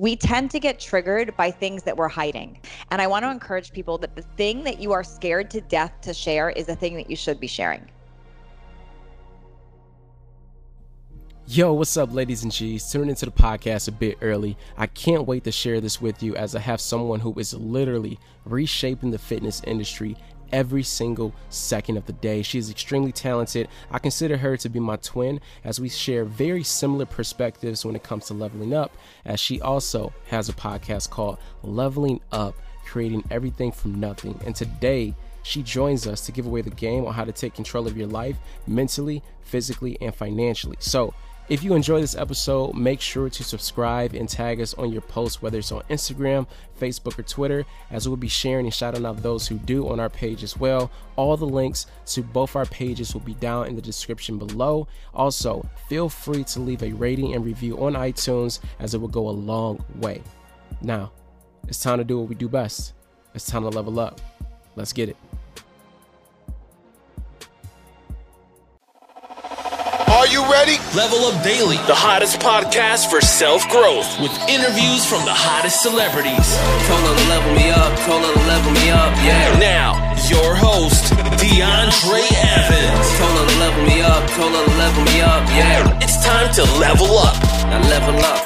we tend to get triggered by things that we're hiding. And I want to encourage people that the thing that you are scared to death to share is the thing that you should be sharing. Yo, what's up, ladies and G's? Tuning into the podcast a bit early. I can't wait to share this with you as I have someone who is literally reshaping the fitness industry every single second of the day. She is extremely talented. I consider her to be my twin as we share very similar perspectives when it comes to leveling up, as she also has a podcast called Leveling Up, creating everything from nothing. And today, she joins us to give away the game on how to take control of your life mentally, physically, and financially. So, if you enjoy this episode, make sure to subscribe and tag us on your posts, whether it's on Instagram, Facebook, or Twitter, as we'll be sharing and shouting out those who do on our page as well. All the links to both our pages will be down in the description below. Also, feel free to leave a rating and review on iTunes, as it will go a long way. Now, it's time to do what we do best. It's time to level up. Let's get it. You ready? Level Up Daily, the hottest podcast for self growth, with interviews from the hottest celebrities. Told her to level me up, told her to level me up, yeah. Now, your host, DeAndre Evans. Told her to level me up, told her to level me up, yeah. It's time to level up. Now level up.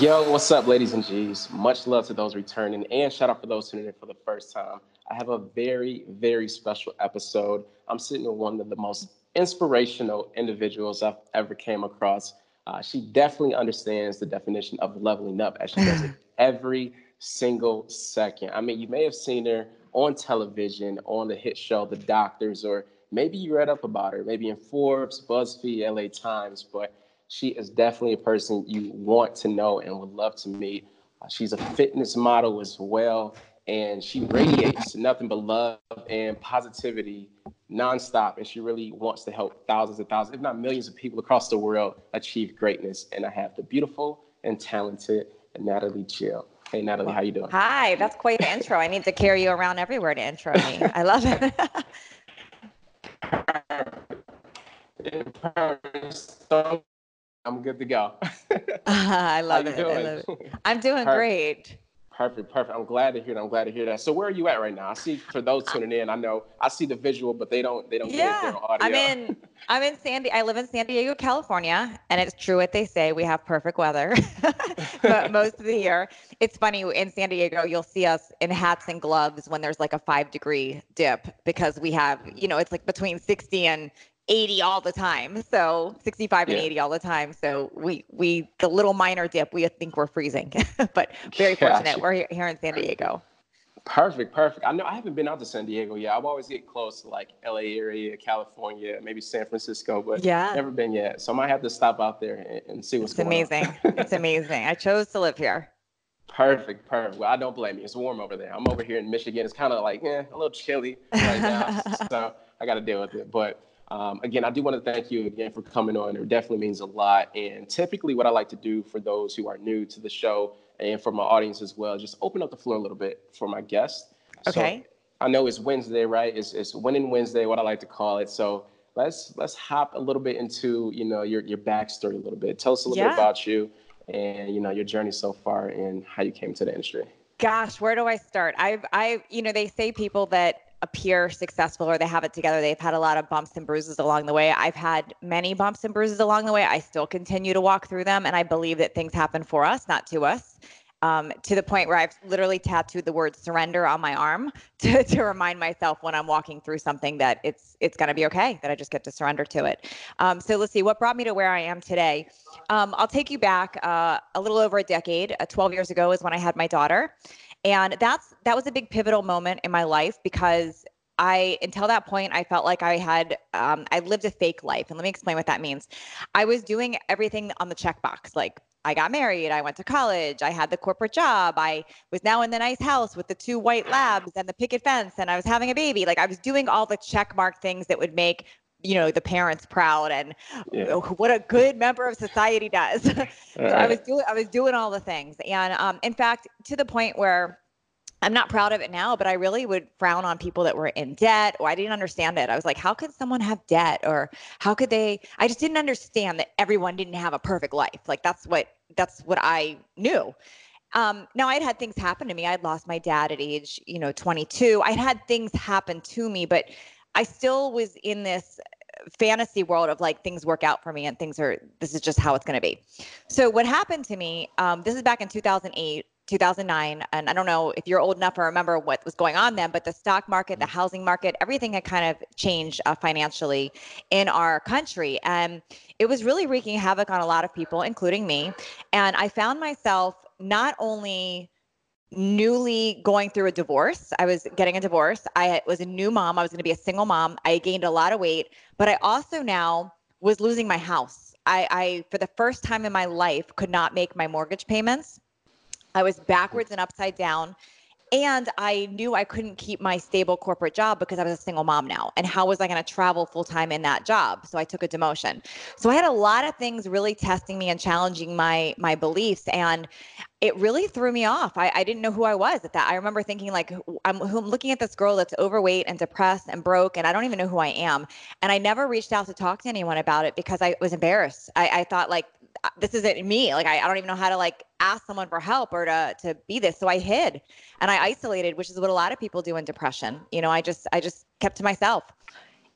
Yo, what's up, ladies and G's? Much love to those returning, and shout out for those tuning in for the first time. I have a very, very special episode. I'm sitting with one of the most inspirational individuals I've ever came across. Uh, she definitely understands the definition of leveling up as she does it every single second. I mean, you may have seen her on television, on the hit show The Doctors, or maybe you read up about her, maybe in Forbes, BuzzFeed, LA Times, but she is definitely a person you want to know and would love to meet. Uh, she's a fitness model as well, and she radiates nothing but love and positivity nonstop. And she really wants to help thousands and thousands, if not millions of people across the world achieve greatness. And I have the beautiful and talented Natalie Jill. Hey Natalie, how you doing? Hi, that's quite an intro. I need to carry you around everywhere to intro me. I love it. I'm good to go. I love it. I love it. I'm doing Perfect. great. Perfect, perfect. I'm glad to hear that. I'm glad to hear that. So where are you at right now? I see for those tuning in, I know I see the visual, but they don't they don't get it Yeah, there on audio. I'm in. I'm in San. I live in San Diego, California, and it's true what they say. We have perfect weather, but most of the year, it's funny. In San Diego, you'll see us in hats and gloves when there's like a five degree dip because we have, you know, it's like between 60 and 80 all the time. So 65 and 80 all the time. So we we the little minor dip, we think we're freezing, but very fortunate. We're here, here in San Diego. Perfect, perfect. I know I haven't been out to San Diego yet. I've always get close to like LA area, California, maybe San Francisco, but Yeah. never been yet. So I might have to stop out there and, and see what's It's going amazing. on. it's amazing. I chose to live here. Perfect, perfect. Well, I don't blame you. It's warm over there. I'm over here in Michigan. It's kind of like eh, a little chilly right now, so I got to deal with it. But um, again, I do want to thank you again for coming on. It definitely means a lot. And typically, what I like to do for those who are new to the show and for my audience as well, just open up the floor a little bit for my guests. So, Okay. I know it's Wednesday, right? It's, it's Winning Wednesday, what I like to call it. So let's let's hop a little bit into you know your your backstory a little bit. Tell us a little Yeah. bit about you and you know your journey so far and how you came to the industry. Gosh, where do I start? I've, I, you know, they say people that appear successful or they have it together, they've had a lot of bumps and bruises along the way. I've had many bumps and bruises along the way. I still continue to walk through them. And I believe that things happen for us, not to us. Um, to the point where I've literally tattooed the word surrender on my arm to, to remind myself when I'm walking through something that it's it's going to be okay, that I just get to surrender to it. Um, so let's see, what brought me to where I am today? Um, I'll take you back uh, a little over a decade. Uh, 12 years ago is when I had my daughter and that's that was a big pivotal moment in my life because I until that point I felt like I had um, I lived a fake life, and let me explain what that means. I was doing everything on the checkbox, like I got married, I went to college, I had the corporate job, I was now in the nice house with the two white labs and the picket fence, and I was having a baby. Like I was doing all the check mark things that would make you know the parents proud and Yeah. what a good member of society does. so I was doing I was doing all the things, and um, in fact, to the point where I'm not proud of it now, but I really would frown on people that were in debt or I didn't understand it. I was like, how could someone have debt or how could they? I just didn't understand that everyone didn't have a perfect life. Like that's what that's what I knew. Um, now I'd had things happen to me. I'd lost my dad at age, you know, 22. I'd had things happen to me, but I still was in this fantasy world of like things work out for me and things are this is just how it's going to be. So what happened to me? Um, this is back in 2008. 2009 and i don't know if you're old enough to remember what was going on then but the stock market the mm. housing market everything had kind of changed uh, financially in our country and it was really wreaking havoc on a lot of people including me and i found myself not only newly going through a divorce. I was getting a divorce. I was a new mom. I was going to be a single mom. I gained a lot of weight, but I also now was losing my house. I, I, for the first time in my life, could not make my mortgage payments. I was backwards and upside down. And I knew I couldn't keep my stable corporate job because I was a single mom now. And how was I going to travel full time in that job? So I took a demotion. So I had a lot of things really testing me and challenging my my beliefs. And it really threw me off. I, I didn't know who I was at that. I remember thinking like I'm, I'm looking at this girl that's overweight and depressed and broke, and I don't even know who I am. And I never reached out to talk to anyone about it because I was embarrassed. I, I thought like this isn't me. Like I, I don't even know how to like ask someone for help or to to be this. So I hid and I isolated, which is what a lot of people do in depression. You know, I just I just kept to myself.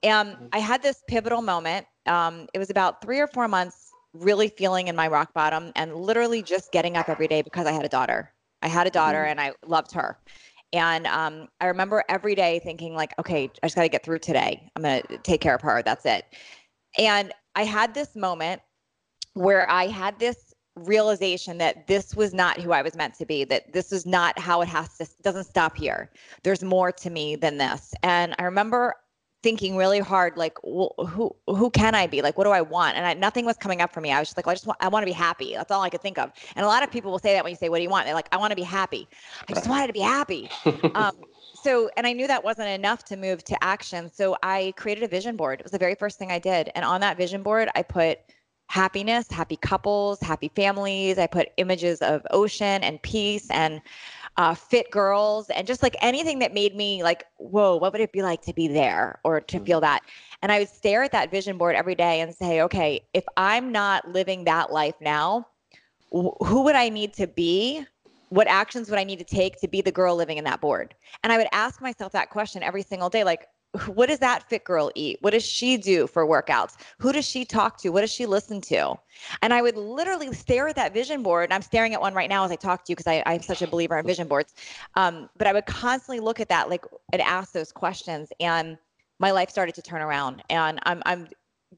And mm-hmm. I had this pivotal moment. Um, it was about three or four months really feeling in my rock bottom and literally just getting up every day because I had a daughter. I had a daughter mm-hmm. and I loved her. And um, I remember every day thinking like, okay, I just got to get through today. I'm going to take care of her. That's it. And I had this moment where I had this realization that this was not who I was meant to be, that this is not how it has to, doesn't stop here. There's more to me than this. And I remember thinking really hard, like, well, who, who can I be? Like, what do I want? And I, nothing was coming up for me. I was just like, well, I just want, I want to be happy. That's all I could think of. And a lot of people will say that when you say, what do you want? They're like, I want to be happy. I just wanted to be happy. um, so and i knew that wasn't enough to move to action so i created a vision board it was the very first thing i did and on that vision board i put happiness, happy couples, happy families. I put images of ocean and peace and uh, fit girls and just like anything that made me like, whoa, what would it be like to be there or to feel mm-hmm. that? And I would stare at that vision board every day and say, okay, if I'm not living that life now, who would I need to be? What actions would I need to take to be the girl living in that board? And I would ask myself that question every single day like, what does that fit girl eat? What does she do for workouts? Who does she talk to? What does she listen to? And I would literally stare at that vision board. And I'm staring at one right now as I talk to you because I'm such a believer in vision boards. Um, but I would constantly look at that, like, and ask those questions. And my life started to turn around. And I'm, I'm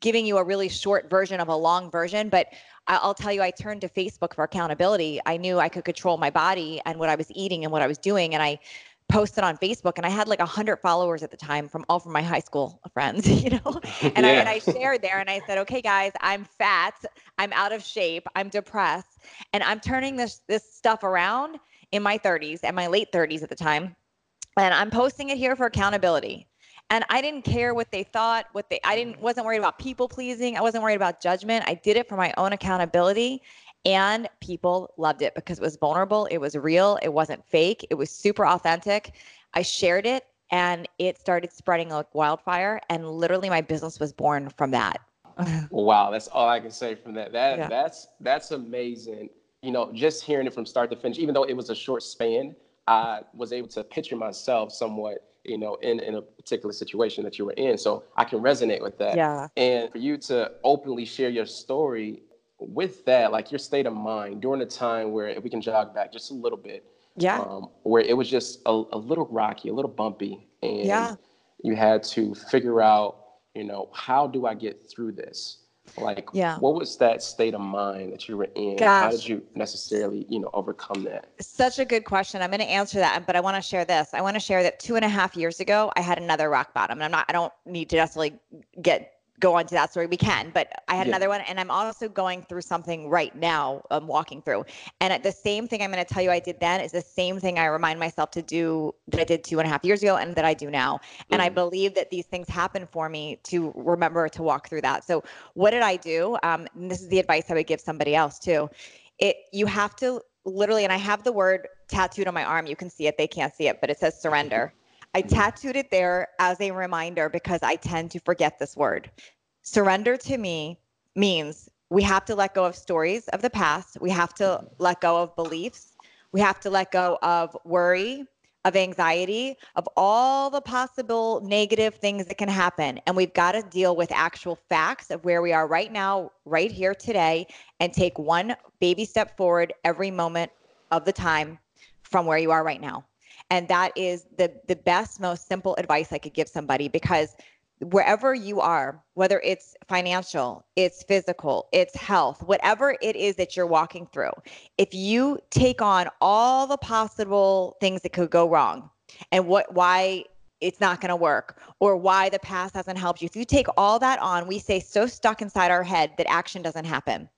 giving you a really short version of a long version, but I'll tell you, I turned to Facebook for accountability. I knew I could control my body and what I was eating and what I was doing. And I posted on Facebook and I had like a hundred followers at the time from all from my high school friends, you know, and, yeah. I, and I shared there and I said, okay, guys, I'm fat, I'm out of shape, I'm depressed, and I'm turning this this stuff around in my 30s and my late 30s at the time, and I'm posting it here for accountability. And I didn't care what they thought, what they I didn't mm. wasn't worried about people pleasing. I wasn't worried about judgment. I did it for my own accountability and people loved it because it was vulnerable, it was real, it wasn't fake, it was super authentic. I shared it and it started spreading like wildfire and literally my business was born from that. wow, that's all I can say from that. That yeah. that's that's amazing. You know, just hearing it from start to finish, even though it was a short span, I was able to picture myself somewhat you know, in, in a particular situation that you were in. So I can resonate with that. Yeah. And for you to openly share your story with that, like your state of mind during a time where if we can jog back just a little bit, yeah, um, where it was just a, a, little rocky, a little bumpy, and yeah. you had to figure out, you know, how do I get through this? Like, yeah. what was that state of mind that you were in? Gosh. How did you necessarily, you know, overcome that? Such a good question. I'm going to answer that, but I want to share this. I want to share that two and a half years ago, I had another rock bottom. And I'm not, I don't need to necessarily get go on to that story we can but i had yeah. another one and i'm also going through something right now i'm walking through and the same thing i'm going to tell you i did then is the same thing i remind myself to do that i did two and a half years ago and that i do now mm-hmm. and i mm. believe that these things happen for me to remember to walk through that so what did i do um, this is the advice i would give somebody else too it you have to literally and i have the word tattooed on my arm you can see it they can't see it but it says surrender I mm-hmm. tattooed it there as a reminder because I tend to forget this word. Surrender to me means we have to let go of stories of the past. We have to mm-hmm. let go of beliefs. We have to let go of worry, of anxiety, of all the possible negative things that can happen. And we've got to deal with actual facts of where we are right now, right here today, and take one baby step forward every moment of the time from where you are right now. And that is the the best, most simple advice I could give somebody because wherever you are, whether it's financial, it's physical, it's health, whatever it is that you're walking through, if you take on all the possible things that could go wrong and what why it's not going to work or why the past hasn't helped you. If you take all that on, we stay so stuck inside our head that action doesn't happen.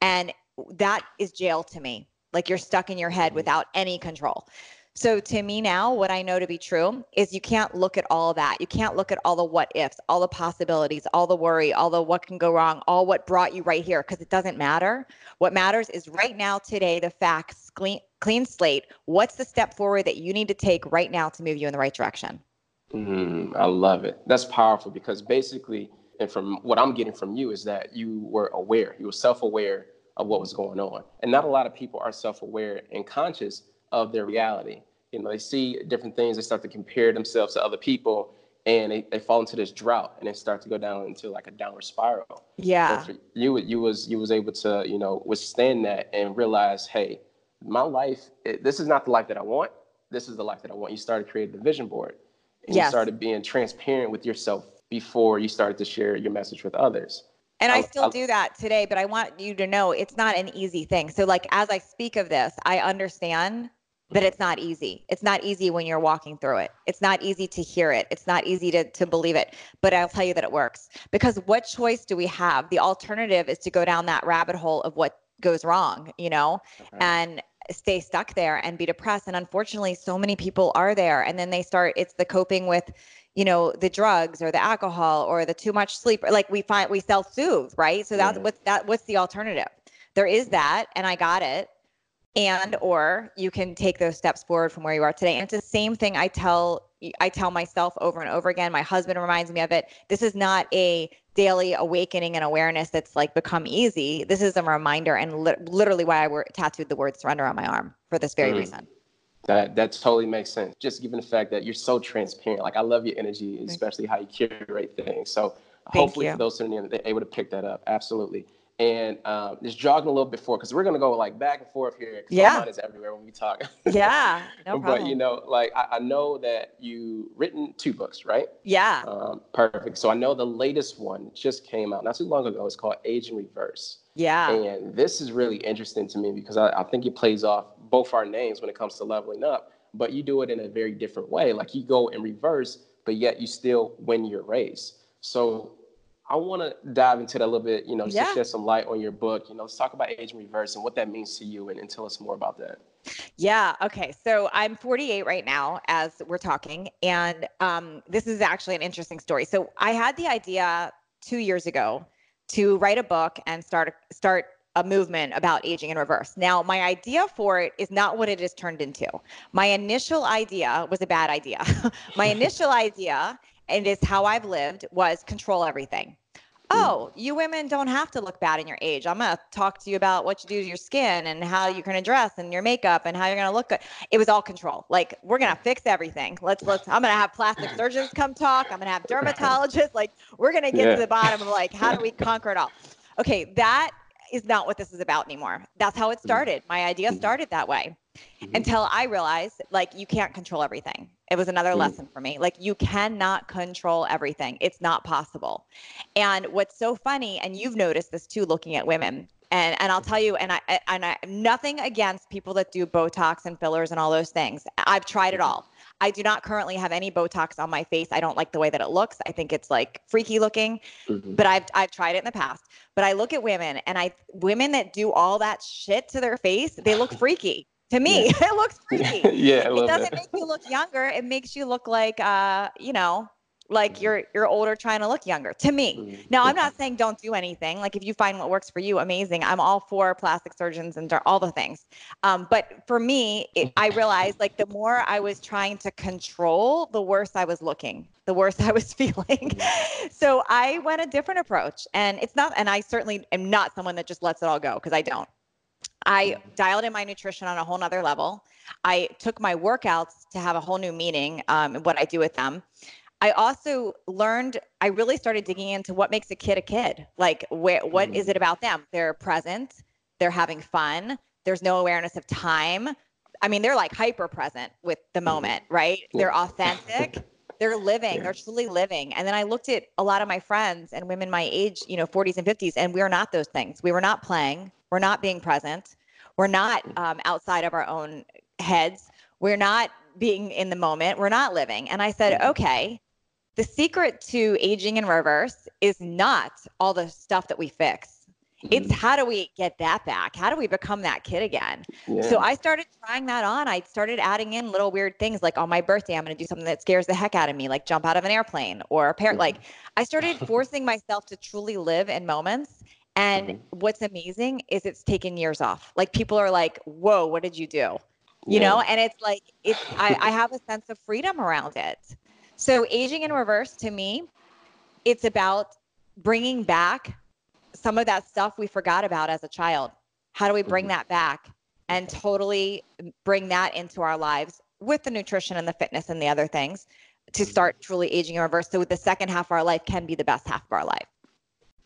And that is jail to me. Like you're stuck in your head mm-hmm. without any control. So to me now, what I know to be true is you can't look at all that. You can't look at all the what ifs, all the possibilities, all the worry, all the what can go wrong, all what brought you right here, because it doesn't matter. What matters is right now, today, the facts, clean, clean slate. What's the step forward that you need to take right now to move you in the right direction? Mm, I love it. That's powerful because basically, and from what I'm getting from you is that you were aware, you were self aware of what was going on. And not a lot of people are self aware and conscious of their reality. You know, they see different things, they start to compare themselves to other people, and they, they fall into this drought and they start to go down into like a downward spiral. Yeah. you you was you was able to, you know, withstand that and realize, hey, my life, it, this is not the life that I want. This is the life that I want. You started creating the vision board. And yes. you started being transparent with yourself before you started to share your message with others. And I, I still I, do that today, but I want you to know it's not an easy thing. So, like, as I speak of this, I understand that it's not easy. It's not easy when you're walking through it. It's not easy to hear it. It's not easy to, to believe it. But I'll tell you that it works. Because what choice do we have? The alternative is to go down that rabbit hole of what goes wrong, you know, okay. and stay stuck there and be depressed. And unfortunately, so many people are there. And then they start, it's the coping with, you know, the drugs or the alcohol or the too much sleep. Like we find, we self soothe, right? So that's what's that, what's the alternative? There is that. And I got it and or you can take those steps forward from where you are today. And it's the same thing i tell i tell myself over and over again. My husband reminds me of it. This is not a daily awakening and awareness that's like become easy. This is a reminder and li- literally why i were tattooed the word surrender on my arm for this very mm. reason. That that totally makes sense. Just given the fact that you're so transparent like i love your energy especially how you curate things. So Thank hopefully you. for those tuning in they're able to pick that up. Absolutely and um, just jogging a little bit forward because we're gonna go like back and forth here. Yeah, is everywhere when we talk. yeah, no problem. But you know, like I, I, know that you written two books, right? Yeah. Um, perfect. So I know the latest one just came out not too long ago. It's called Age in Reverse. Yeah. And this is really interesting to me because I, I think it plays off both our names when it comes to leveling up, but you do it in a very different way. Like you go in reverse, but yet you still win your race. So I want to dive into that a little bit, you know, yeah. to shed some light on your book. You know, let's talk about age in reverse and what that means to you and, and tell us more about that. Yeah. Okay. So I'm 48 right now as we're talking. And um, this is actually an interesting story. So I had the idea two years ago to write a book and start start a movement about aging in reverse. Now, my idea for it is not what it has turned into. My initial idea was a bad idea. my initial idea and it's how I've lived was control everything. Hmm. Oh, you women don't have to look bad in your age. I'm gonna talk to you about what you do to your skin and how you're gonna dress and your makeup and how you're gonna look good. It was all control. Like we're gonna fix everything. Let's let's. I'm gonna have plastic surgeons come talk. I'm gonna have dermatologists. Like we're gonna get yeah. to the bottom of like how do we conquer it all. Okay, that is not what this is about anymore. That's how it hmm. started. My idea hmm. started that way mm-hmm. until I realized like you can't control everything. It was another mm-hmm. lesson for me. Like you cannot control everything. It's not possible. And what's so funny, and you've noticed this too, looking at women. And and I'll tell you, and I and I nothing against people that do Botox and fillers and all those things. I've tried it mm-hmm. all. I do not currently have any Botox on my face. I don't like the way that it looks. I think it's like freaky looking. Mm-hmm. But I've I've tried it in the past. But I look at women and I women that do all that shit to their face, they look freaky to me yeah. it looks freaky yeah it doesn't make you look younger. It makes you look like uh you know like you're you're older trying to look younger. To me. Mm-hmm. now i'm not saying don't do anything. Like if you find what works for you amazing. I'm all for plastic surgeons and all the things. Um, but for me it, i realized like the more i was trying to control the worse i was looking. The worse i was feeling. So i went a different approach. And it's not and i certainly am not someone that just lets it all go because i don't I dialed in my nutrition on a whole nother level. I took my workouts to have a whole new meaning, um, and what I do with them. I also learned, I really started digging into what makes a kid a kid. Like, where, what is it about them? They're present, they're having fun, there's no awareness of time. I mean, they're like hyper present with the moment, right? They're authentic. They're living, they're truly living. And then I looked at a lot of my friends and women my age, you know, 40s and 50s, and we are not those things. We were not playing, we're not being present, we're not um, outside of our own heads, we're not being in the moment, we're not living. And I said, mm-hmm. okay, the secret to aging in reverse is not all the stuff that we fix. It's mm-hmm. how do we get that back? How do we become that kid again? So I started trying that on. I started adding in little weird things like on my birthday, I'm going to do something that scares the heck out of me, like jump out of an airplane or a parrot. Mm-hmm. Like I started forcing myself to truly live in moments. And mm-hmm. what's amazing is it's taken years off. Like people are like, whoa, what did you do? You know, and it's like, it's, I, I have a sense of freedom around it. So aging in reverse to me, it's about bringing back some of that stuff we forgot about as a child. How do we bring mm-hmm. that back and totally bring that into our lives with the nutrition and the fitness and the other things to mm-hmm. start truly aging in reverse so the second half of our life can be the best half of our life.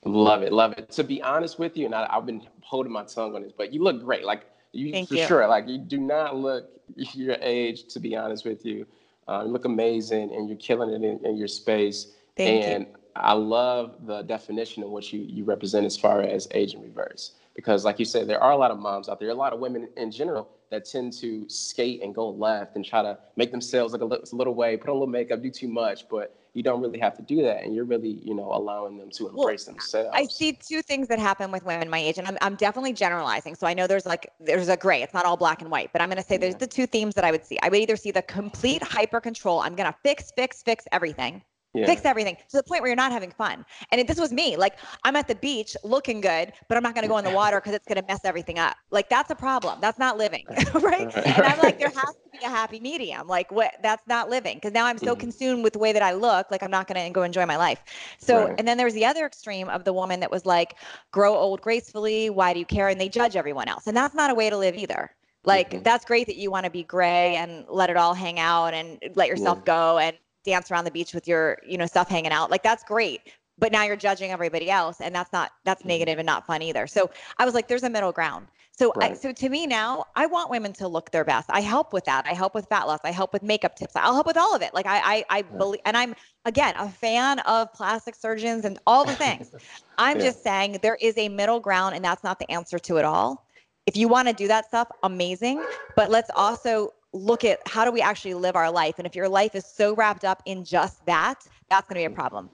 Love it, love it. To be honest with you, and I, I've been holding my tongue on this, but you look great. Like you Thank for you. sure. Like you do not look your age. To be honest with you, uh, you look amazing, and you're killing it in, in your space. Thank you. and I love the definition of what you you represent as far as age in reverse. Because, like you said, there are a lot of moms out there, a lot of women in general that tend to skate and go left and try to make themselves look a little, a little way, put on a little makeup, do too much, but you don't really have to do that, and you're really, you know, allowing them to Well, embrace themselves. I see two things that happen with women my age, and I'm, I'm definitely generalizing. So I know there's like there's a gray. It's not all black and white, but I'm going to say there's the two themes that I would see. I would either see the complete hyper control. I'm going to fix, fix, fix everything. Yeah. Fix everything to the point where you're not having fun. And it, this was me. Like I'm at the beach looking good, but I'm not going to go in the water because it's going to mess everything up. Like that's a problem. That's not living, right? And I'm like, there has to be a happy medium. Like what? That's not living because now I'm so mm-hmm. consumed with the way that I look. Like I'm not going to go enjoy my life. So, Right. and then there's the other extreme of the woman that was like, grow old gracefully. Why do you care? And they judge everyone else, and that's not a way to live either. Like mm-hmm. that's great that you want to be gray and let it all hang out and let yourself go and dance around the beach with your you know stuff hanging out like that's great but now you're judging everybody else and that's not that's mm-hmm. negative and not fun either. So i was like there's a middle ground. So I, so to me now i want women to look their best. I help with that. I help with fat loss. I help with makeup tips. I'll help with all of it. Like i i, I believe and i'm again a fan of plastic surgeons and all the things. I'm Yeah. just saying there is a middle ground and that's not the answer to it all. If you want to do that stuff amazing but let's also look at how do we actually live our life and if your life is so wrapped up in just that that's going to be a problem.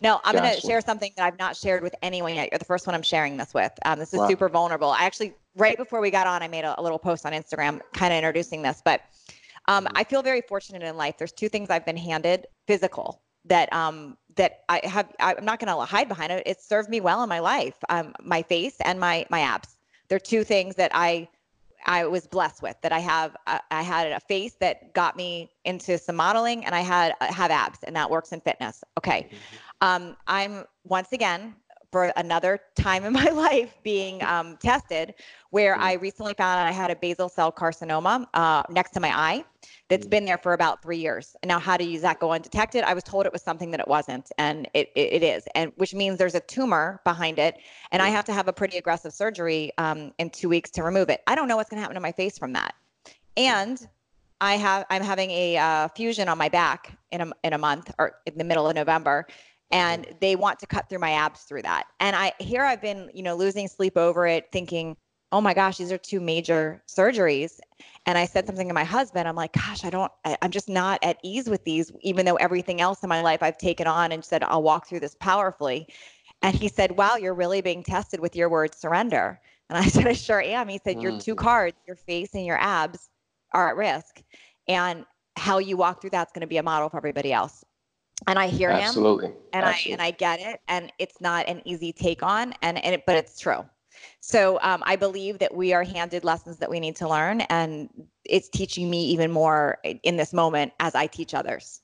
No i'm going to share something that i've not shared with anyone yet. You're the first one i'm sharing this with. Um, this is Wow. super vulnerable. I actually right before we got on i made a, a little post on instagram kind of introducing this but um, Mm-hmm. i feel very fortunate in life. There's two things i've been handed physical that um that i have i'm not going to hide behind it. It served me well in my life um my face and my my abs. They're two things that i I was blessed with that I have I I had a face that got me into some modeling and I had I have abs and that works in fitness. Okay. Mm-hmm. Um, I'm once again for another time in my life being um, tested where I recently found out I had a basal cell carcinoma uh, next to my eye that's been there for about three years. And now, how use that go undetected? I was told it was something that it wasn't, and it, it, it is, and which means there's a tumor behind it, and I have to have a pretty aggressive surgery um, in two weeks to remove it. I don't know what's going to happen to my face from that, and I have I'm having a uh, fusion on my back in a in a month or in the middle of November, and they want to cut through my abs through that. And I here I've been you know losing sleep over it, thinking, oh my gosh, these are two major surgeries. And I said something to my husband. I'm like, gosh, I don't, I, I'm just not at ease with these, even though everything else in my life I've taken on and said I'll walk through this powerfully. And he said, wow, you're really being tested with your word surrender. And I said, I sure am. He said, your mm. two cards, your face and your abs, are at risk. And how you walk through that's going to be a model for everybody else. And I hear Absolutely. him and Absolutely. I and I get it and it's not an easy take on and, and it, but it's true. So um, I believe that we are handed lessons that we need to learn and it's teaching me even more in this moment as I teach others.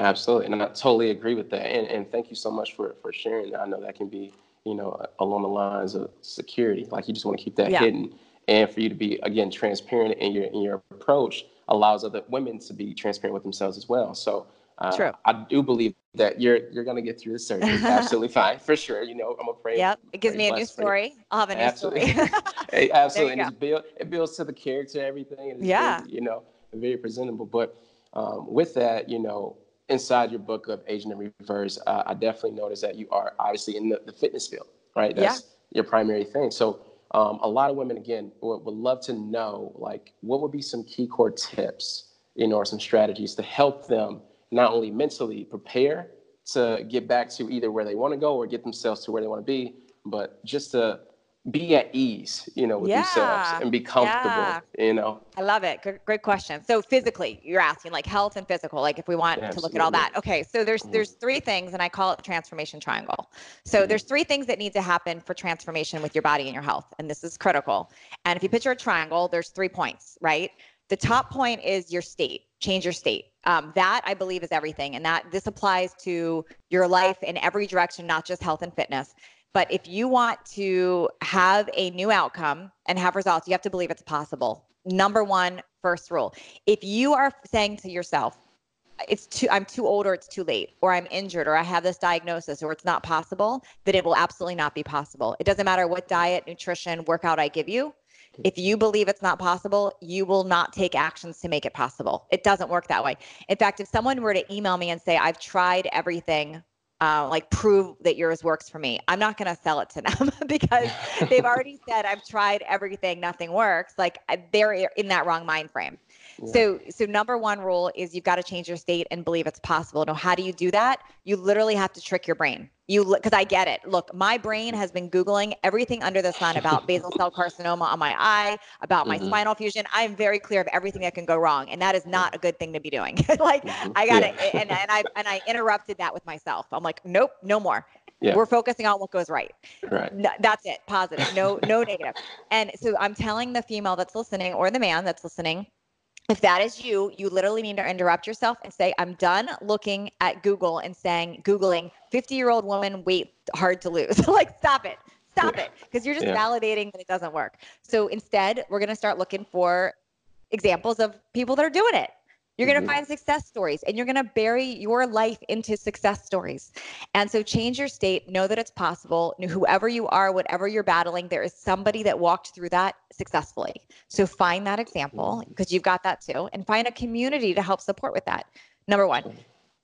Absolutely, and I totally agree with that. And, and thank you so much for for sharing that. I know that can be, you know, along the lines of security. Like you just want to keep that Yeah. hidden, and for you to be again transparent in your in your approach allows other women to be transparent with themselves as well. So. Uh, True. I do believe that you're you're gonna get through the surgery absolutely fine for sure. You know, I'm afraid. Yep. It gives me a new story. I'll have a new Absolutely. story. Hey, absolutely. And it's build, it builds to the character, everything. And it's Yeah. very, you know, very presentable. But um, with that, you know, inside your book of Aging in Reverse, uh, I definitely noticed that you are obviously in the, the fitness field, right? Yeah. That's your primary thing. So um, a lot of women, again, would, would love to know, like, what would be some key core tips, you know, or some strategies to help them not only mentally prepare to get back to either where they want to go or get themselves to where they want to be, but just to be at ease, you know, with themselves and be comfortable, Yeah. you know. I love it. Good, great question. So physically, you're asking like health and physical, like if we want to look at all that. Okay, so there's mm-hmm. there's three things, and I call it transformation triangle. So mm-hmm. there's three things that need to happen for transformation with your body and your health, and this is critical. And if you picture a triangle, there's three points, right? The top point is your state. Change your state. Um, that I believe is everything, and that this applies to your life in every direction, not just health and fitness. But if you want to have a new outcome and have results, you have to believe it's possible. Number one, first rule. If you are saying to yourself, it's too I'm too old or it's too late or I'm injured or I have this diagnosis or it's not possible, then it will absolutely not be possible. It doesn't matter what diet, nutrition, workout I give you. If you believe it's not possible, you will not take actions to make it possible. It doesn't work that way. In fact, if someone were to email me and say, I've tried everything, uh, like prove that yours works for me, I'm not going to sell it to them because they've already said, I've tried everything, nothing works. Like they're in that wrong mind frame. So, so number one rule is you've got to change your state and believe it's possible. Now, how do you do that? You literally have to trick your brain. You, because I get it. Look, my brain has been googling everything under the sun about basal cell carcinoma on my eye, about my Mhm. spinal fusion. I am very clear of everything that can go wrong, and that is not a good thing to be doing. like I got it, Yeah. and and I and I interrupted that with myself. I'm like, nope, no more. Yeah. We're focusing on what goes right. Right. No, that's it. Positive. No, no negative. And so I'm telling the female that's listening or the man that's listening, if that is you, you literally need to interrupt yourself and say, I'm done looking at Google and saying, Googling 50 year old woman weight hard to lose. like, stop it. Stop it. Because you're just Yeah. validating that it doesn't work. So instead, we're going to start looking for examples of people that are doing it. You're going to Mhm. find success stories and you're going to bury your life into success stories. And so change your state, know that it's possible. Whoever you are, whatever you're battling, there is somebody that walked through that successfully. So find that example because you've got that too and find a community to help support with that. Number one.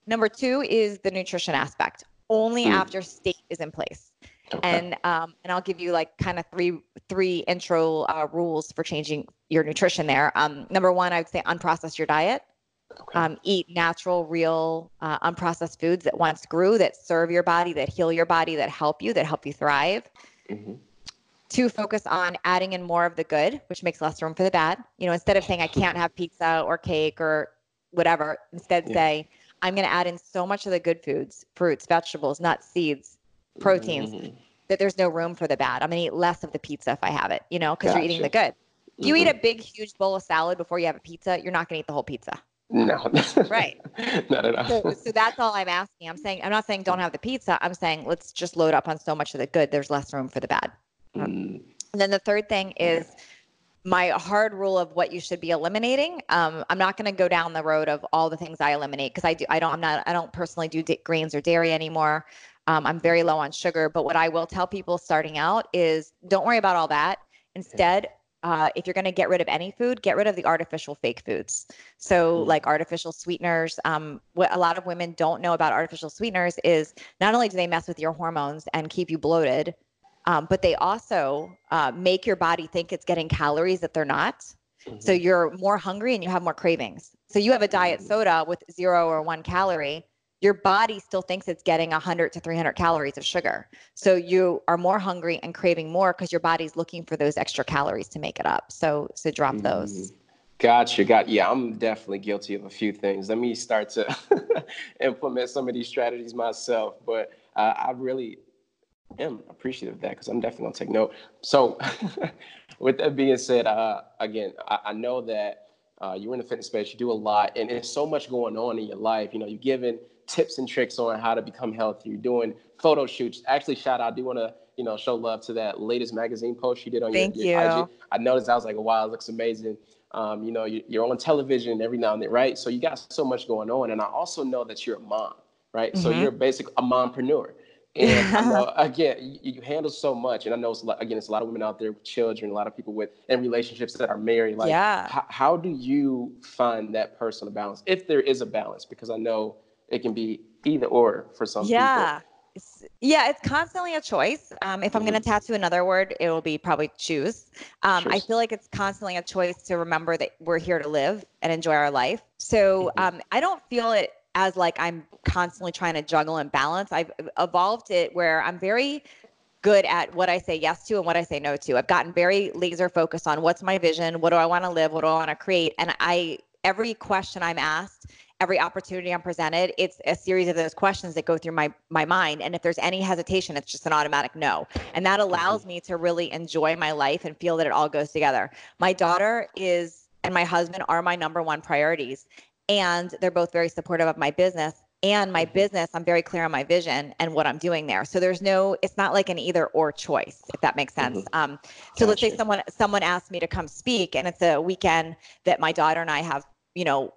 Number two is the nutrition aspect. Only Mm. after state is in place. Okay. And um, and I'll give you like kind of three three intro uh, rules for changing your nutrition there. Um, number one, I would say unprocess your diet. Okay. Um, eat natural, real, uh, unprocessed foods that once grew, that serve your body, that heal your body, that help you, that help you thrive. Mhm. Two, focus on adding in more of the good, which makes less room for the bad. You know, instead of saying I can't have pizza or cake or whatever, instead Yeah. say I'm going to add in so much of the good foods, fruits, vegetables, nuts, seeds, proteins, Mhm. that there's no room for the bad. I'm going to eat less of the pizza if I have it, you know, because you're eating the Gotcha. good. You eat Mhm. a big, huge bowl of salad before you have a pizza, you're not going to eat the whole pizza. No. Right. Not at all. So, so that's all I'm asking. I'm saying, I'm not saying don't have the pizza. I'm saying let's just load up on so much of the good. There's less room for the bad. Mm, And then the third thing is my hard rule of what you should be eliminating. Um, I'm not going to go down the road of all the things I eliminate because I do. I don't. I'm not. I don't personally do da- grains or dairy anymore. Um, I'm very low on sugar. But what I will tell people starting out is don't worry about all that. Instead, uh, if you're going to get rid of any food, get rid of the artificial fake foods. So, Mm. like artificial sweeteners. Um, what a lot of women don't know about artificial sweeteners is not only do they mess with your hormones and keep you bloated, um, but they also uh, make your body think it's getting calories that they're not. So mhm. you're more hungry and you have more cravings. So you have a diet Mm. soda with zero or one calorie. Your body still thinks it's getting 100 to 300 calories of sugar. So you are more hungry and craving more because your body's looking for those extra calories to make it up. So so drop those. Mm. Gotcha. Got yeah. I'm definitely guilty of a few things. Let me start to implement some of these strategies myself. But uh, I really am appreciative of that because I'm definitely gonna take note. So, with that being said, uh, again, I, I, know that uh, you're in the fitness space. You do a lot, and there's so much going on in your life. You know, you're giving tips and tricks on how to become healthy. You're doing photo shoots. Actually, shout out. I do want to you know show love to that latest magazine post you did on Thank your, your you. IG. I noticed. I was like, wow, it looks amazing. Um, you know, you're on television every now and then, right? So you got so much going on. And I also know that you're a mom, right? Mm-hmm. So you're basically a mompreneur. And I know, again, you, you, handle so much. And I know, it's lot, again, it's a lot of women out there with children, a lot of people with in relationships that are married. Like, yeah. H- how do you find that personal balance, if there is a balance? Because I know it can be either or for some yeah. people. It's, yeah, it's constantly a choice. Um, if I'm going to mm-hmm. tattoo another word, it will be probably choose. Um, I feel like it's constantly a choice to remember that we're here to live and enjoy our life. So mm-hmm. um, I don't feel it as like I'm constantly trying to juggle and balance. I've evolved it where I'm very good at what I say yes to and what I say no to. I've gotten very laser focused on what's my vision, what do I want to live, what do I want to create, and I every question I'm asked every opportunity I'm presented, it's a series of those questions that go through my my mind. And if there's any hesitation, it's just an automatic no. And that allows me to really enjoy my life and feel that it all goes together. My daughter is and my husband are my number one priorities. And they're both very supportive of my business and my mm-hmm. business i'm very clear on my vision and what i'm doing there so there's no it's not like an either or choice if that makes sense mm-hmm. um, so gotcha. let's say someone someone asked me to come speak and it's a weekend that my daughter and i have you know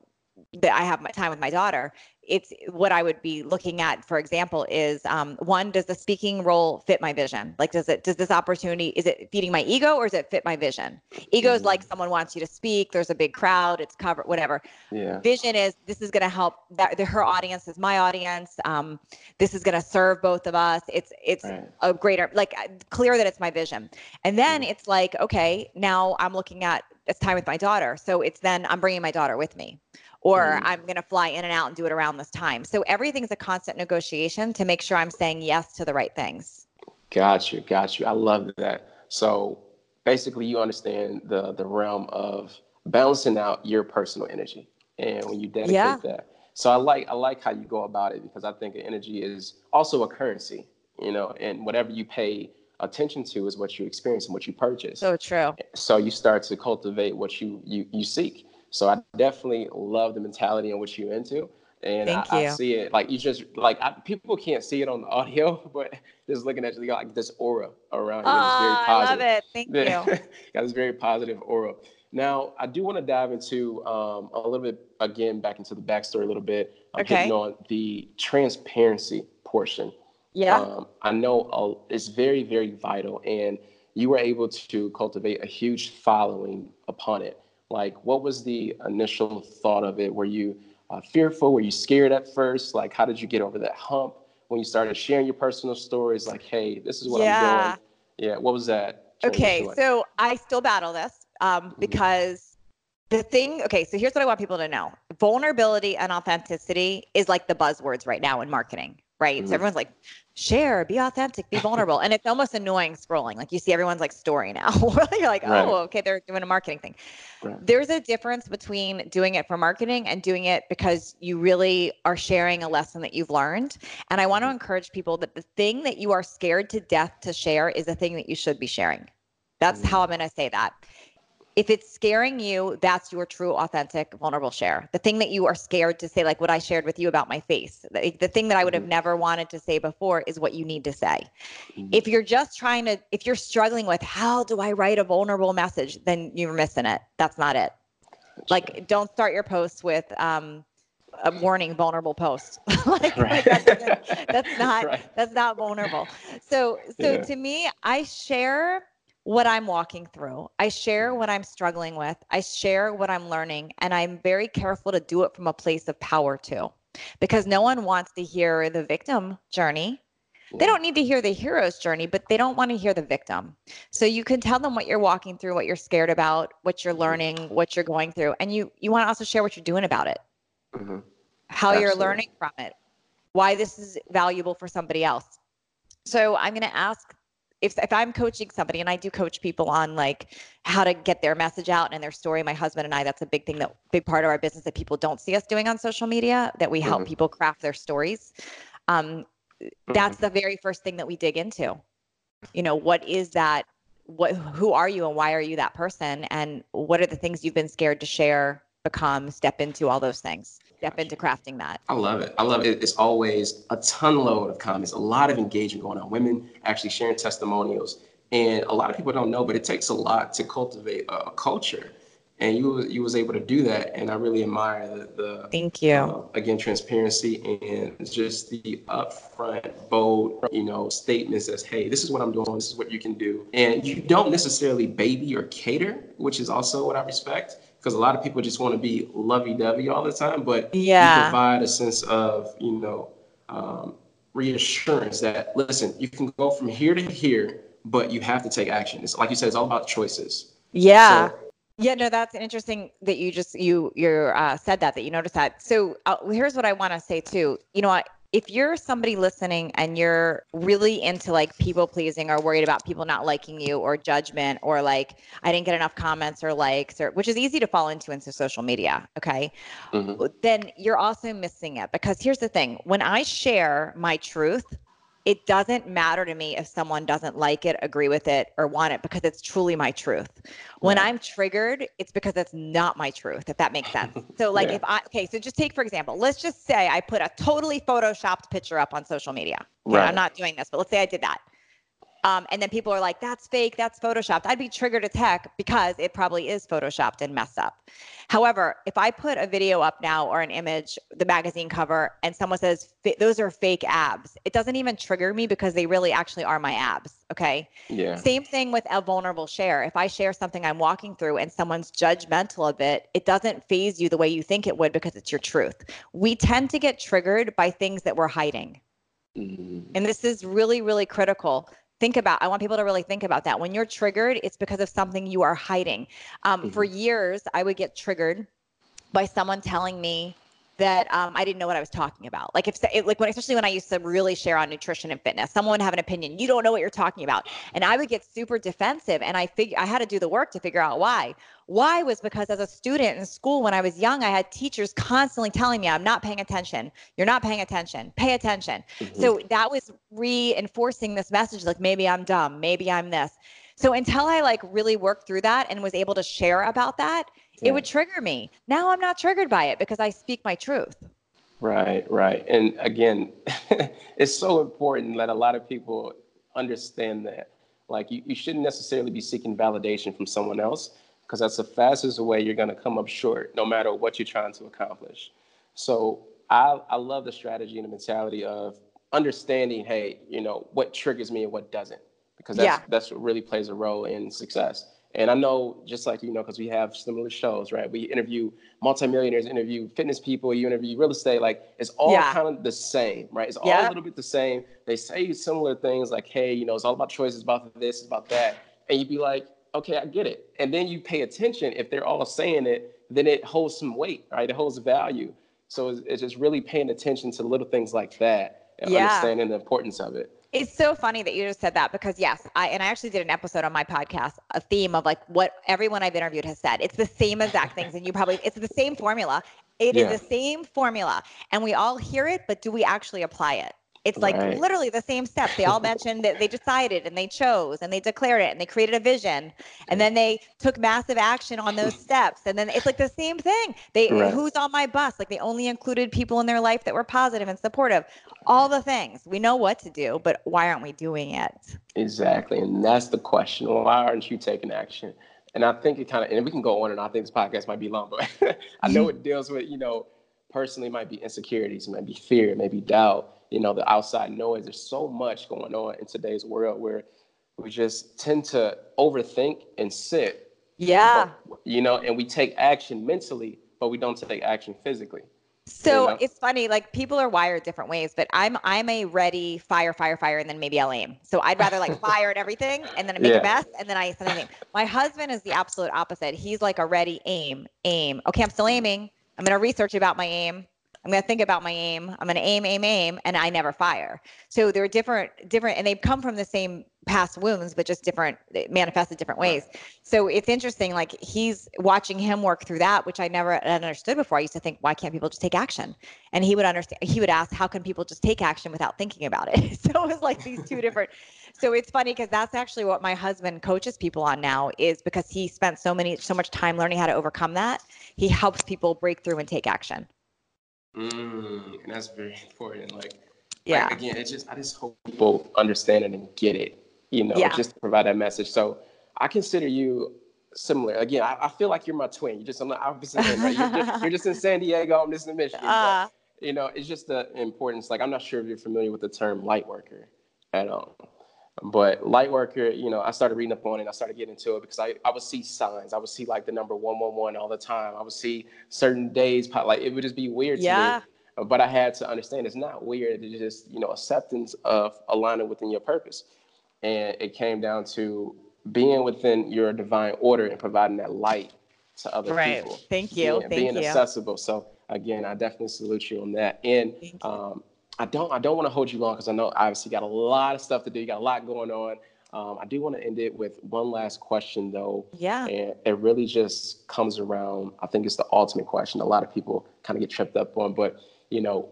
that I have my time with my daughter, it's what I would be looking at, for example, is um, one, does the speaking role fit my vision? Like, does it, does this opportunity, is it feeding my ego or does it fit my vision? Ego is mm-hmm. like someone wants you to speak, there's a big crowd, it's covered, whatever. Yeah. Vision is this is going to help that the, her audience is my audience. Um, this is going to serve both of us. It's, it's right. a greater, like clear that it's my vision. And then mm. it's like, okay, now I'm looking at it's time with my daughter. So it's then I'm bringing my daughter with me or mm-hmm. I'm going to fly in and out and do it around this time. So everything's a constant negotiation to make sure I'm saying yes to the right things. Got you, got you. I love that. So basically, you understand the the realm of balancing out your personal energy, and when you dedicate yeah. that. So I like I like how you go about it because I think energy is also a currency, you know, and whatever you pay attention to is what you experience and what you purchase. So true. So you start to cultivate what you you you seek. So I definitely love the mentality in which you're into. And I, I, see it like you just like I, people can't see it on the audio, but just looking at you, you got like this aura around you. Oh, very positive. I love it. Thank you. got this very positive aura. Now, I do want to dive into um, a little bit again back into the backstory a little bit. I'm okay. hitting on the transparency portion. Yeah. Um, I know it's very, very vital, and you were able to cultivate a huge following upon it. Like, what was the initial thought of it? Were you uh, fearful? Were you scared at first? Like, how did you get over that hump when you started sharing your personal stories? Like, hey, this is what yeah. I'm doing. Yeah. What was that? Okay. So I still battle this um, mm-hmm. because the thing, okay, so here's what I want people to know vulnerability and authenticity is like the buzzwords right now in marketing, right? Mm-hmm. So everyone's like, share, be authentic, be vulnerable. and it's almost annoying scrolling. Like you see everyone's like story now. You're like, oh, right. okay, they're doing a marketing thing. Right. There's a difference between doing it for marketing and doing it because you really are sharing a lesson that you've learned. And I want to mm-hmm. encourage people that the thing that you are scared to death to share is the thing that you should be sharing. That's mm-hmm. how I'm going to say that if it's scaring you, that's your true, authentic, vulnerable share. The thing that you are scared to say, like what I shared with you about my face, the, the thing that I would have mm-hmm. never wanted to say before is what you need to say. Mm-hmm. If you're just trying to, if you're struggling with how do I write a vulnerable message, then you're missing it. That's not it. Like, don't start your posts with, um, a warning vulnerable post like, right. like that's, that's, not right. that's not vulnerable so so yeah. to me i share what I'm walking through. I share what I'm struggling with. I share what I'm learning. And I'm very careful to do it from a place of power too, because no one wants to hear the victim journey. They don't need to hear the hero's journey, but they don't want to hear the victim. So you can tell them what you're walking through, what you're scared about, what you're mm-hmm. learning, what you're going through. And you you want to also share what you're doing about it. Mm-hmm. How Absolutely. you're learning from it. Why this is valuable for somebody else. So I'm going to ask if if I'm coaching somebody and I do coach people on like how to get their message out and their story, my husband and I, that's a big thing that big part of our business that people don't see us doing on social media, that we help mm-hmm. people craft their stories. Um, that's mm-hmm. the very first thing that we dig into. You know, what is that? What who are you and why are you that person? And what are the things you've been scared to share, become, step into all those things? Step into crafting that. I love it. I love it. It's always a ton load of comments, a lot of engagement going on. Women actually sharing testimonials, and a lot of people don't know, but it takes a lot to cultivate a, culture. And you you was able to do that, and I really admire the. the Thank you. Uh, again, transparency and just the upfront, bold, you know, statements as, "Hey, this is what I'm doing. This is what you can do," and you don't necessarily baby or cater, which is also what I respect because a lot of people just want to be lovey-dovey all the time, but yeah. you provide a sense of, you know, um, reassurance that listen, you can go from here to here, but you have to take action. It's like you said, it's all about choices. Yeah. So, yeah, no, that's interesting that you just you you uh, said that that you noticed that. So uh, here's what I want to say too. You know, what? If you're somebody listening and you're really into like people pleasing or worried about people not liking you or judgment or like I didn't get enough comments or likes or which is easy to fall into into social media, okay? Mm-hmm. Then you're also missing it because here's the thing, when I share my truth, it doesn't matter to me if someone doesn't like it, agree with it, or want it because it's truly my truth. When yeah. I'm triggered, it's because it's not my truth, if that makes sense. So, like, yeah. if I, okay, so just take for example, let's just say I put a totally photoshopped picture up on social media. Right. I'm not doing this, but let's say I did that. Um, and then people are like, that's fake, that's photoshopped. I'd be triggered as heck because it probably is photoshopped and messed up. However, if I put a video up now or an image, the magazine cover, and someone says, those are fake abs, it doesn't even trigger me because they really actually are my abs. Okay. Yeah. Same thing with a vulnerable share. If I share something I'm walking through and someone's judgmental of it, it doesn't phase you the way you think it would because it's your truth. We tend to get triggered by things that we're hiding. Mm-hmm. And this is really, really critical think about i want people to really think about that when you're triggered it's because of something you are hiding um, mm-hmm. for years i would get triggered by someone telling me that um, I didn't know what I was talking about. Like if it, like when especially when I used to really share on nutrition and fitness, someone would have an opinion, you don't know what you're talking about, and I would get super defensive. And I figure I had to do the work to figure out why. Why was because as a student in school when I was young, I had teachers constantly telling me I'm not paying attention. You're not paying attention. Pay attention. Mm-hmm. So that was reinforcing this message like maybe I'm dumb, maybe I'm this. So until I like really worked through that and was able to share about that, yeah. it would trigger me. Now I'm not triggered by it because I speak my truth. Right, right. And again, it's so important that a lot of people understand that. Like you, you shouldn't necessarily be seeking validation from someone else because that's the fastest way you're going to come up short, no matter what you're trying to accomplish. So I, I love the strategy and the mentality of understanding, hey, you know, what triggers me and what doesn't, because that's, yeah. that's what really plays a role in success. And I know, just like you know, because we have similar shows, right? We interview multimillionaires, interview fitness people, you interview real estate. Like it's all yeah. kind of the same, right? It's all yeah. a little bit the same. They say similar things, like, "Hey, you know, it's all about choices, about this, it's about that," and you'd be like, "Okay, I get it." And then you pay attention. If they're all saying it, then it holds some weight, right? It holds value. So it's, it's just really paying attention to little things like that and yeah. understanding the importance of it. It's so funny that you just said that because yes, I and I actually did an episode on my podcast, a theme of like what everyone I've interviewed has said. It's the same exact things, and you probably it's the same formula. It yeah. is the same formula, and we all hear it, but do we actually apply it? It's like right. literally the same steps. They all mentioned that they decided and they chose and they declared it and they created a vision and then they took massive action on those steps. And then it's like the same thing. They right. who's on my bus? Like they only included people in their life that were positive and supportive. All the things. We know what to do, but why aren't we doing it? Exactly. And that's the question. Why aren't you taking action? And I think it kind of and we can go on and I think this podcast might be long, but I know it deals with, you know, personally might be insecurities, it might be fear, it may be doubt you know, the outside noise. There's so much going on in today's world where we just tend to overthink and sit. Yeah. But, you know, and we take action mentally, but we don't take action physically. So you know? it's funny, like people are wired different ways, but I'm I'm a ready fire, fire, fire, and then maybe I'll aim. So I'd rather like fire at everything and then I make yeah. a mess and then I send anything. My husband is the absolute opposite. He's like a ready aim, aim. Okay, I'm still aiming. I'm gonna research about my aim I'm going to think about my aim. I'm going to aim, aim, aim, and I never fire. So they're different, different, and they've come from the same past wounds, but just different, manifested different ways. So it's interesting. Like he's watching him work through that, which I never understood before. I used to think, why can't people just take action? And he would understand. He would ask, how can people just take action without thinking about it? so it was like these two different. So it's funny because that's actually what my husband coaches people on now is because he spent so many, so much time learning how to overcome that. He helps people break through and take action. Mm, and that's very important. Like, yeah. Like, again, it's just I just hope people understand it and get it. You know, yeah. just to provide that message. So I consider you similar. Again, I, I feel like you're my twin. You're just on the opposite end, right? You're just, you're just in San Diego. I'm just in Michigan. Uh, but, you know, it's just the importance. Like, I'm not sure if you're familiar with the term light worker at all. But light worker, you know, I started reading up on it. I started getting into it because I, I would see signs. I would see like the number one one one all the time. I would see certain days pop, like it would just be weird yeah. to me. But I had to understand it's not weird. It's just you know acceptance of aligning within your purpose, and it came down to being within your divine order and providing that light to other right. people. Thank you. Being, Thank being you. accessible. So again, I definitely salute you on that. And um, I don't I don't want to hold you long because I know obviously you got a lot of stuff to do. You got a lot going on. Um, I do want to end it with one last question though. Yeah. And it really just comes around. I think it's the ultimate question. A lot of people kind of get tripped up on, but you know,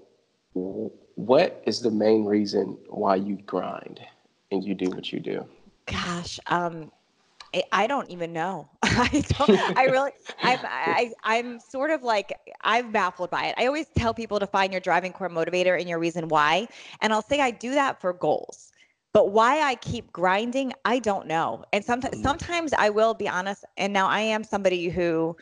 what is the main reason why you grind and you do what you do? Gosh, um, I don't even know. I don't. I really. I'm. I, I'm sort of like I'm baffled by it. I always tell people to find your driving core motivator and your reason why, and I'll say I do that for goals. But why I keep grinding, I don't know. And sometimes, mm. sometimes I will be honest. And now I am somebody who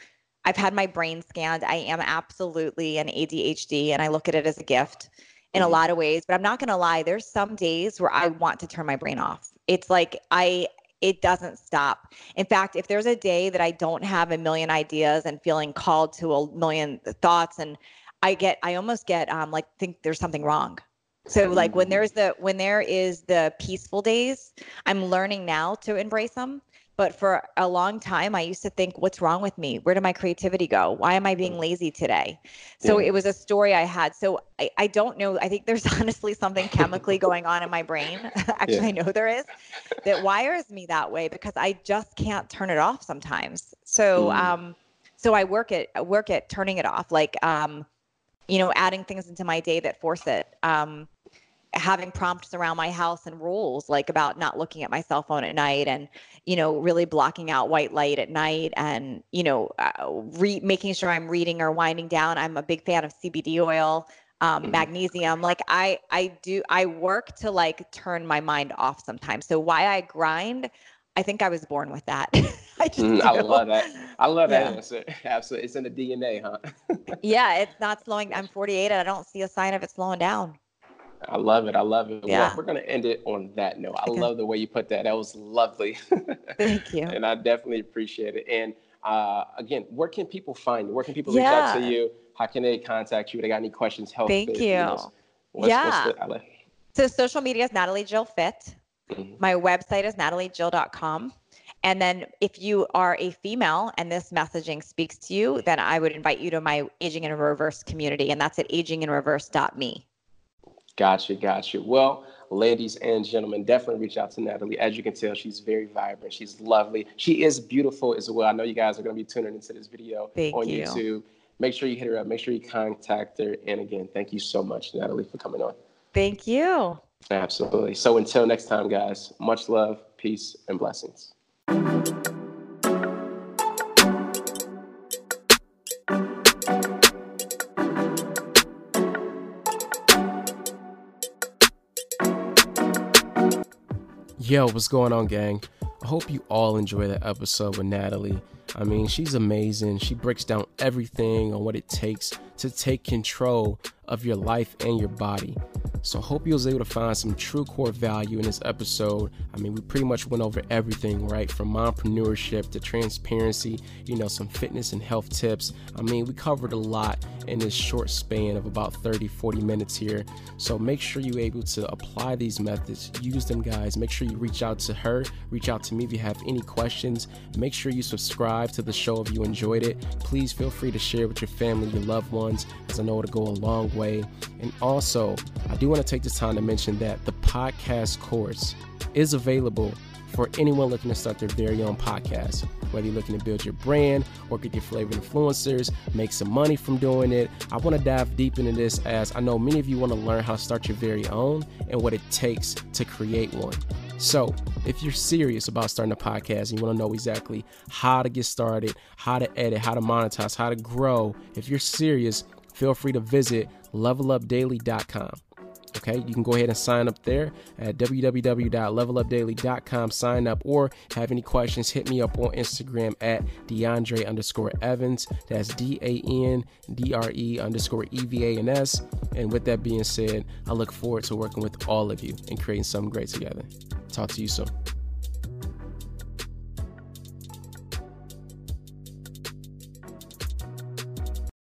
I've had my brain scanned. I am absolutely an ADHD, and I look at it as a gift in a mm-hmm. lot of ways. But I'm not going to lie. There's some days where I want to turn my brain off. It's like I it doesn't stop. In fact, if there's a day that I don't have a million ideas and feeling called to a million thoughts and I get I almost get um like think there's something wrong. So like when there's the when there is the peaceful days, I'm learning now to embrace them. But for a long time, I used to think, what's wrong with me? Where did my creativity go? Why am I being mm. lazy today? So yeah. it was a story I had. So I, I don't know. I think there's honestly something chemically going on in my brain. Actually, yeah. I know there is that wires me that way because I just can't turn it off sometimes. So, mm. um, so I work at work at turning it off, like, um, you know, adding things into my day that force it. Um, having prompts around my house and rules like about not looking at my cell phone at night and you know really blocking out white light at night and you know uh, re- making sure i'm reading or winding down. I'm a big fan of cbd oil um, mm-hmm. magnesium. Like i i do i work to like turn my mind off sometimes. So why i grind i think i was born with that. I, mm, I love that. I love yeah. that answer. Absolutely. It's in the dna huh? Yeah it's not slowing i'm 48 and i don't see a sign of it slowing down I love it. I love it. Yeah. Well, we're going to end it on that note. I love the way you put that. That was lovely. Thank you. and I definitely appreciate it. And uh, again, where can people find you? Where can people yeah. reach out to you? How can they contact you? They got any questions? Help. Thank you. What's, yeah. What's the, so social media is Natalie Jill Fit. Mm-hmm. My website is nataliejill.com. And then if you are a female and this messaging speaks to you, then I would invite you to my Aging in Reverse community. And that's at aginginreverse.me. Gotcha, gotcha. Well, ladies and gentlemen, definitely reach out to Natalie. As you can tell, she's very vibrant. She's lovely. She is beautiful as well. I know you guys are going to be tuning into this video thank on you. YouTube. Make sure you hit her up. Make sure you contact her. And again, thank you so much, Natalie, for coming on. Thank you. Absolutely. So until next time, guys, much love, peace, and blessings. Yo, what's going on, gang? I hope you all enjoy that episode with Natalie. I mean, she's amazing. She breaks down everything on what it takes to take control of your life and your body. So hope you was able to find some true core value in this episode. I mean, we pretty much went over everything, right? From entrepreneurship to transparency, you know, some fitness and health tips. I mean, we covered a lot in this short span of about 30, 40 minutes here. So make sure you're able to apply these methods, use them, guys. Make sure you reach out to her, reach out to me if you have any questions. Make sure you subscribe to the show if you enjoyed it. Please feel free to share with your family, your loved ones, as I know it'll go a long way. And also, I do want to take this time to mention that the podcast course is available for anyone looking to start their very own podcast. Whether you're looking to build your brand, work with your flavor influencers, make some money from doing it, I want to dive deep into this as I know many of you want to learn how to start your very own and what it takes to create one. So, if you're serious about starting a podcast and you want to know exactly how to get started, how to edit, how to monetize, how to grow, if you're serious, feel free to visit levelupdaily.com. Okay, you can go ahead and sign up there at www.levelupdaily.com. Sign up or have any questions, hit me up on Instagram at DeAndre underscore Evans. That's D A N D R E underscore E V A N S. And with that being said, I look forward to working with all of you and creating something great together. Talk to you soon.